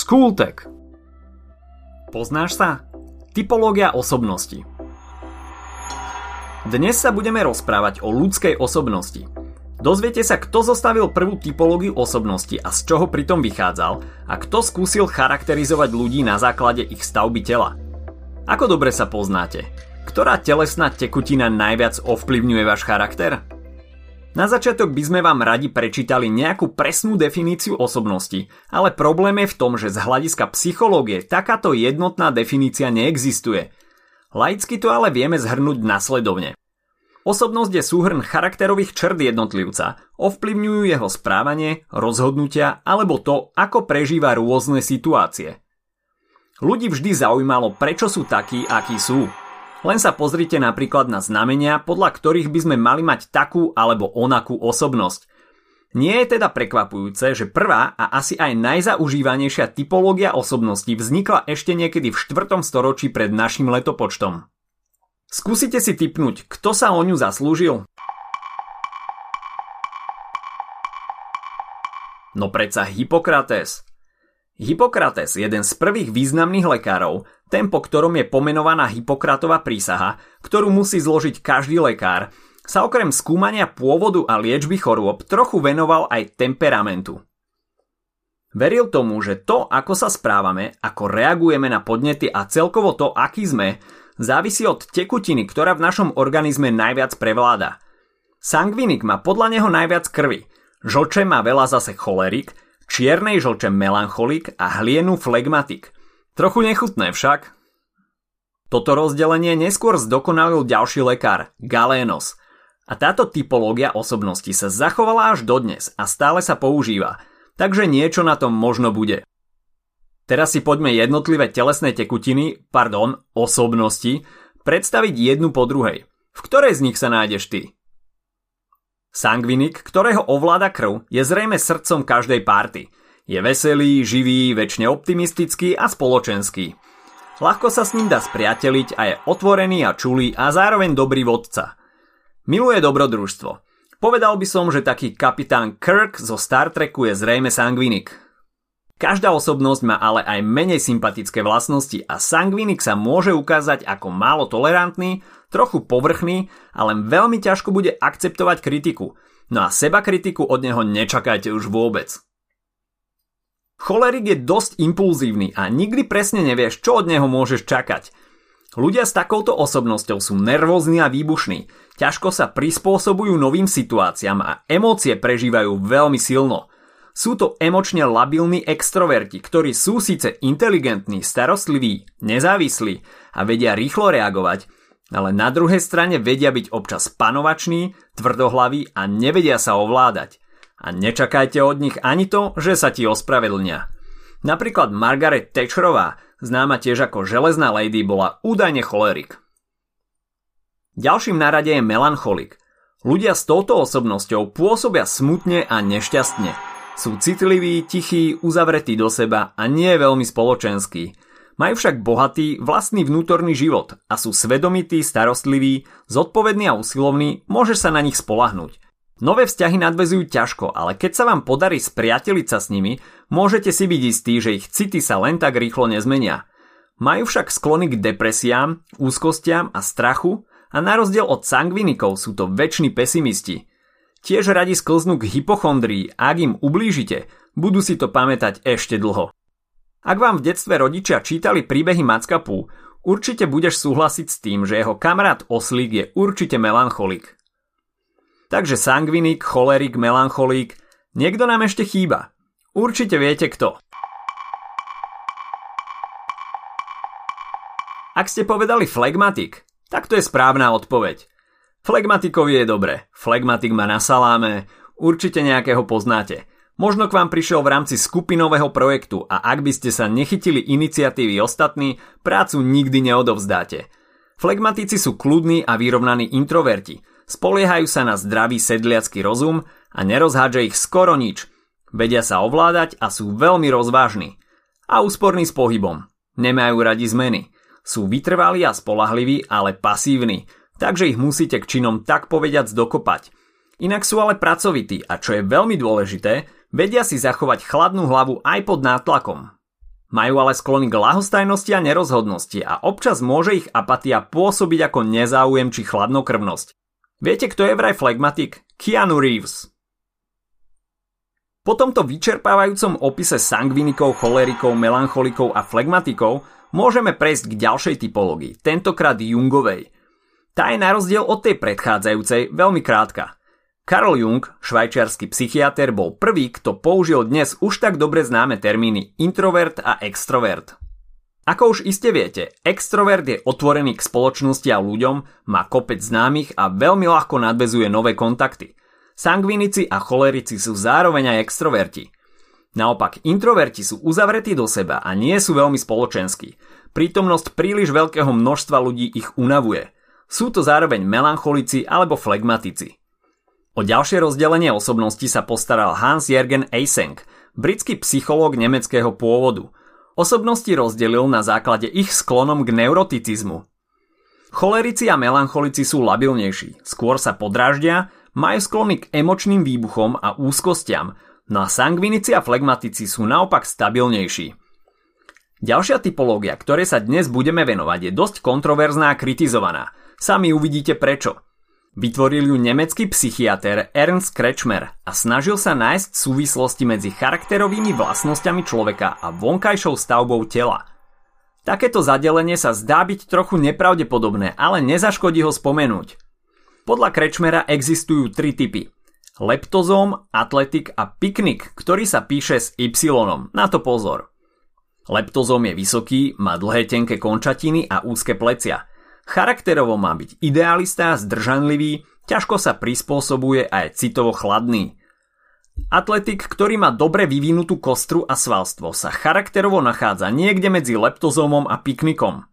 Skultek. Poznáš sa? Typológia osobnosti. Dnes sa budeme rozprávať o ľudskej osobnosti. Dozviete sa, kto zostavil prvú typológiu osobnosti a z čoho pritom vychádzal a kto skúsil charakterizovať ľudí na základe ich stavby tela. Ako dobre sa poznáte? Ktorá telesná tekutina najviac ovplyvňuje váš charakter? Na začiatok by sme vám radi prečítali nejakú presnú definíciu osobnosti, ale problém je v tom, že z hľadiska psychológie takáto jednotná definícia neexistuje. Laicky to ale vieme zhrnúť nasledovne. Osobnosť je súhrn charakterových črt jednotlivca, ovplyvňujú jeho správanie, rozhodnutia alebo to, ako prežíva rôzne situácie. Ľudí vždy zaujímalo, prečo sú takí, akí sú. Len sa pozrite napríklad na znamenia, podľa ktorých by sme mali mať takú alebo onakú osobnosť. Nie je teda prekvapujúce, že prvá a asi aj najzaužívanejšia typológia osobnosti vznikla ešte niekedy v 4. storočí pred našim letopočtom. Skúsite si typnúť, kto sa o ňu zaslúžil? No predsa Hippokrates. Hippokrates, jeden z prvých významných lekárov, ten po ktorom je pomenovaná Hippokratová prísaha, ktorú musí zložiť každý lekár, sa okrem skúmania pôvodu a liečby chorôb trochu venoval aj temperamentu. Veril tomu, že to, ako sa správame, ako reagujeme na podnety a celkovo to, aký sme, závisí od tekutiny, ktorá v našom organizme najviac prevláda. Sangvinik má podľa neho najviac krvi, žlče má veľa zase cholerik, čiernej žlče melancholik a hlienu flegmatik. Trochu nechutné však. Toto rozdelenie neskôr zdokonalil ďalší lekár, Galénos. A táto typológia osobnosti sa zachovala až dodnes a stále sa používa, takže niečo na tom možno bude. Teraz si poďme jednotlivé telesné tekutiny, pardon, osobnosti, predstaviť jednu po druhej. V ktorej z nich sa nájdeš ty? Sangvinik, ktorého ovláda krv, je zrejme srdcom každej párty. Je veselý, živý, väčšine optimistický a spoločenský. Ľahko sa s ním dá spriateliť a je otvorený a čulý a zároveň dobrý vodca. Miluje dobrodružstvo. Povedal by som, že taký kapitán Kirk zo Star Treku je zrejme sangvinik. Každá osobnosť má ale aj menej sympatické vlastnosti a sangvinik sa môže ukázať ako málo tolerantný, trochu povrchný a len veľmi ťažko bude akceptovať kritiku. No a seba kritiku od neho nečakajte už vôbec. Cholerik je dosť impulzívny a nikdy presne nevieš, čo od neho môžeš čakať. Ľudia s takouto osobnosťou sú nervózni a výbušní, ťažko sa prispôsobujú novým situáciám a emócie prežívajú veľmi silno – sú to emočne labilní extroverti, ktorí sú síce inteligentní, starostliví, nezávislí a vedia rýchlo reagovať, ale na druhej strane vedia byť občas panovační, tvrdohlaví a nevedia sa ovládať. A nečakajte od nich ani to, že sa ti ospravedlnia. Napríklad Margaret Thatcherová, známa tiež ako železná lady, bola údajne cholerik. Ďalším na rade je melancholik. Ľudia s touto osobnosťou pôsobia smutne a nešťastne. Sú citliví, tichí, uzavretí do seba a nie veľmi spoločenskí. Majú však bohatý vlastný vnútorný život a sú svedomití, starostliví, zodpovední a usilovní, môžeš sa na nich spolahnuť. Nové vzťahy nadvezujú ťažko, ale keď sa vám podarí spriateliť sa s nimi, môžete si byť istí, že ich city sa len tak rýchlo nezmenia. Majú však sklony k depresiám, úzkostiam a strachu a na rozdiel od sangvinikov sú to väčší pesimisti – Tiež radi sklznú k hypochondrii a ak im ublížite, budú si to pamätať ešte dlho. Ak vám v detstve rodičia čítali príbehy Mackapu, určite budeš súhlasiť s tým, že jeho kamarát Oslík je určite melancholik. Takže sangvinik, cholerik, melancholík, niekto nám ešte chýba. Určite viete kto. Ak ste povedali flegmatik, tak to je správna odpoveď. Flegmatikovi je dobre. Flegmatik má na saláme, určite nejakého poznáte. Možno k vám prišiel v rámci skupinového projektu a ak by ste sa nechytili iniciatívy ostatní, prácu nikdy neodovzdáte. Flegmatici sú kľudní a vyrovnaní introverti. Spoliehajú sa na zdravý sedliacký rozum a nerozhádže ich skoro nič. Vedia sa ovládať a sú veľmi rozvážni. A úsporní s pohybom. Nemajú radi zmeny. Sú vytrvalí a spolahliví, ale pasívni – takže ich musíte k činom tak povediac dokopať. Inak sú ale pracovití a čo je veľmi dôležité, vedia si zachovať chladnú hlavu aj pod nátlakom. Majú ale sklony k lahostajnosti a nerozhodnosti a občas môže ich apatia pôsobiť ako nezáujem či chladnokrvnosť. Viete, kto je vraj flegmatik? Keanu Reeves. Po tomto vyčerpávajúcom opise sangvinikov, cholerikov, melancholikov a flegmatikov môžeme prejsť k ďalšej typológii, tentokrát Jungovej. Tá je na rozdiel od tej predchádzajúcej veľmi krátka. Karl Jung, švajčiarsky psychiatr, bol prvý, kto použil dnes už tak dobre známe termíny introvert a extrovert. Ako už iste viete, extrovert je otvorený k spoločnosti a ľuďom, má kopec známych a veľmi ľahko nadvezuje nové kontakty. Sangvinici a cholerici sú zároveň aj extroverti. Naopak, introverti sú uzavretí do seba a nie sú veľmi spoločenskí. Prítomnosť príliš veľkého množstva ľudí ich unavuje. Sú to zároveň melancholici alebo flegmatici. O ďalšie rozdelenie osobnosti sa postaral Hans-Jürgen Eysenck, britský psychológ nemeckého pôvodu. Osobnosti rozdelil na základe ich sklonom k neuroticizmu. Cholerici a melancholici sú labilnejší, skôr sa podráždia, majú sklony k emočným výbuchom a úzkostiam, No a sangvinici a flegmatici sú naopak stabilnejší. Ďalšia typológia, ktorej sa dnes budeme venovať, je dosť kontroverzná a kritizovaná. Sami uvidíte prečo. Vytvoril ju nemecký psychiatr Ernst Kretschmer a snažil sa nájsť súvislosti medzi charakterovými vlastnosťami človeka a vonkajšou stavbou tela. Takéto zadelenie sa zdá byť trochu nepravdepodobné, ale nezaškodí ho spomenúť. Podľa Kretschmera existujú tri typy – leptozóm, atletik a piknik, ktorý sa píše s Y. Na to pozor. Leptozóm je vysoký, má dlhé tenké končatiny a úzke plecia. Charakterovo má byť idealista, zdržanlivý, ťažko sa prispôsobuje a je citovo chladný. Atletik, ktorý má dobre vyvinutú kostru a svalstvo, sa charakterovo nachádza niekde medzi leptozómom a piknikom.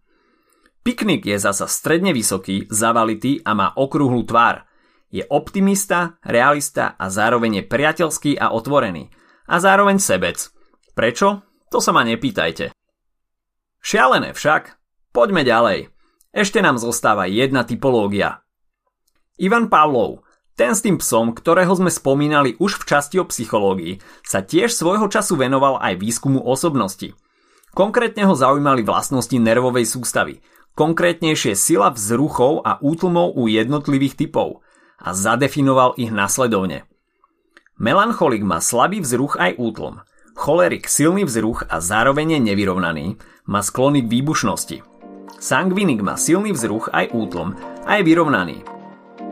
Piknik je zasa stredne vysoký, zavalitý a má okrúhlu tvár. Je optimista, realista a zároveň je priateľský a otvorený. A zároveň sebec. Prečo? To sa ma nepýtajte. Šialené však. Poďme ďalej. Ešte nám zostáva jedna typológia. Ivan Pavlov, ten s tým psom, ktorého sme spomínali už v časti o psychológii, sa tiež svojho času venoval aj výskumu osobnosti. Konkrétne ho zaujímali vlastnosti nervovej sústavy, konkrétnejšie sila vzruchov a útlmov u jednotlivých typov – a zadefinoval ich nasledovne. Melancholik má slabý vzruch aj útlm. Cholerik silný vzruch a zároveň nevyrovnaný, má sklony k výbušnosti. Sangvinik má silný vzruch aj útlm a je vyrovnaný.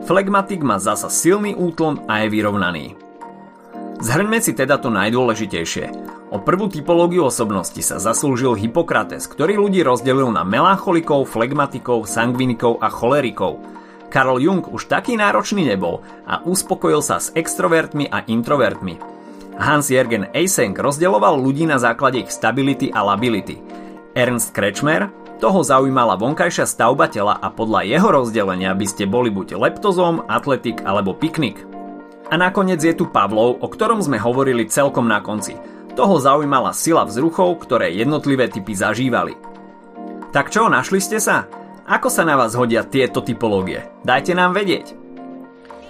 Flegmatik má zasa silný útlm a je vyrovnaný. Zhrňme si teda to najdôležitejšie. O prvú typológiu osobnosti sa zaslúžil Hippokrates, ktorý ľudí rozdelil na melancholikov, flegmatikov, sangvinikov a cholerikov – Karl Jung už taký náročný nebol a uspokojil sa s extrovertmi a introvertmi. Hans-Jürgen Eysenck rozdeloval ľudí na základe ich stability a lability. Ernst Kretschmer, toho zaujímala vonkajšia stavba tela a podľa jeho rozdelenia by ste boli buď leptozóm, atletik alebo piknik. A nakoniec je tu Pavlov, o ktorom sme hovorili celkom na konci. Toho zaujímala sila vzruchov, ktoré jednotlivé typy zažívali. Tak čo, našli ste sa? Ako sa na vás hodia tieto typológie? Dajte nám vedieť.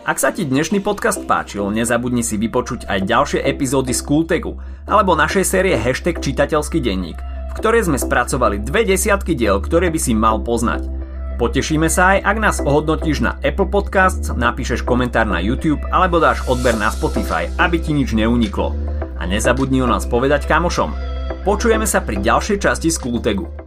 Ak sa ti dnešný podcast páčil, nezabudni si vypočuť aj ďalšie epizódy z Kultegu alebo našej série Hashtag čitateľský denník, v ktorej sme spracovali dve desiatky diel, ktoré by si mal poznať. Potešíme sa aj, ak nás ohodnotíš na Apple Podcasts, napíšeš komentár na YouTube alebo dáš odber na Spotify, aby ti nič neuniklo. A nezabudni o nás povedať kamošom. Počujeme sa pri ďalšej časti z Kultegu.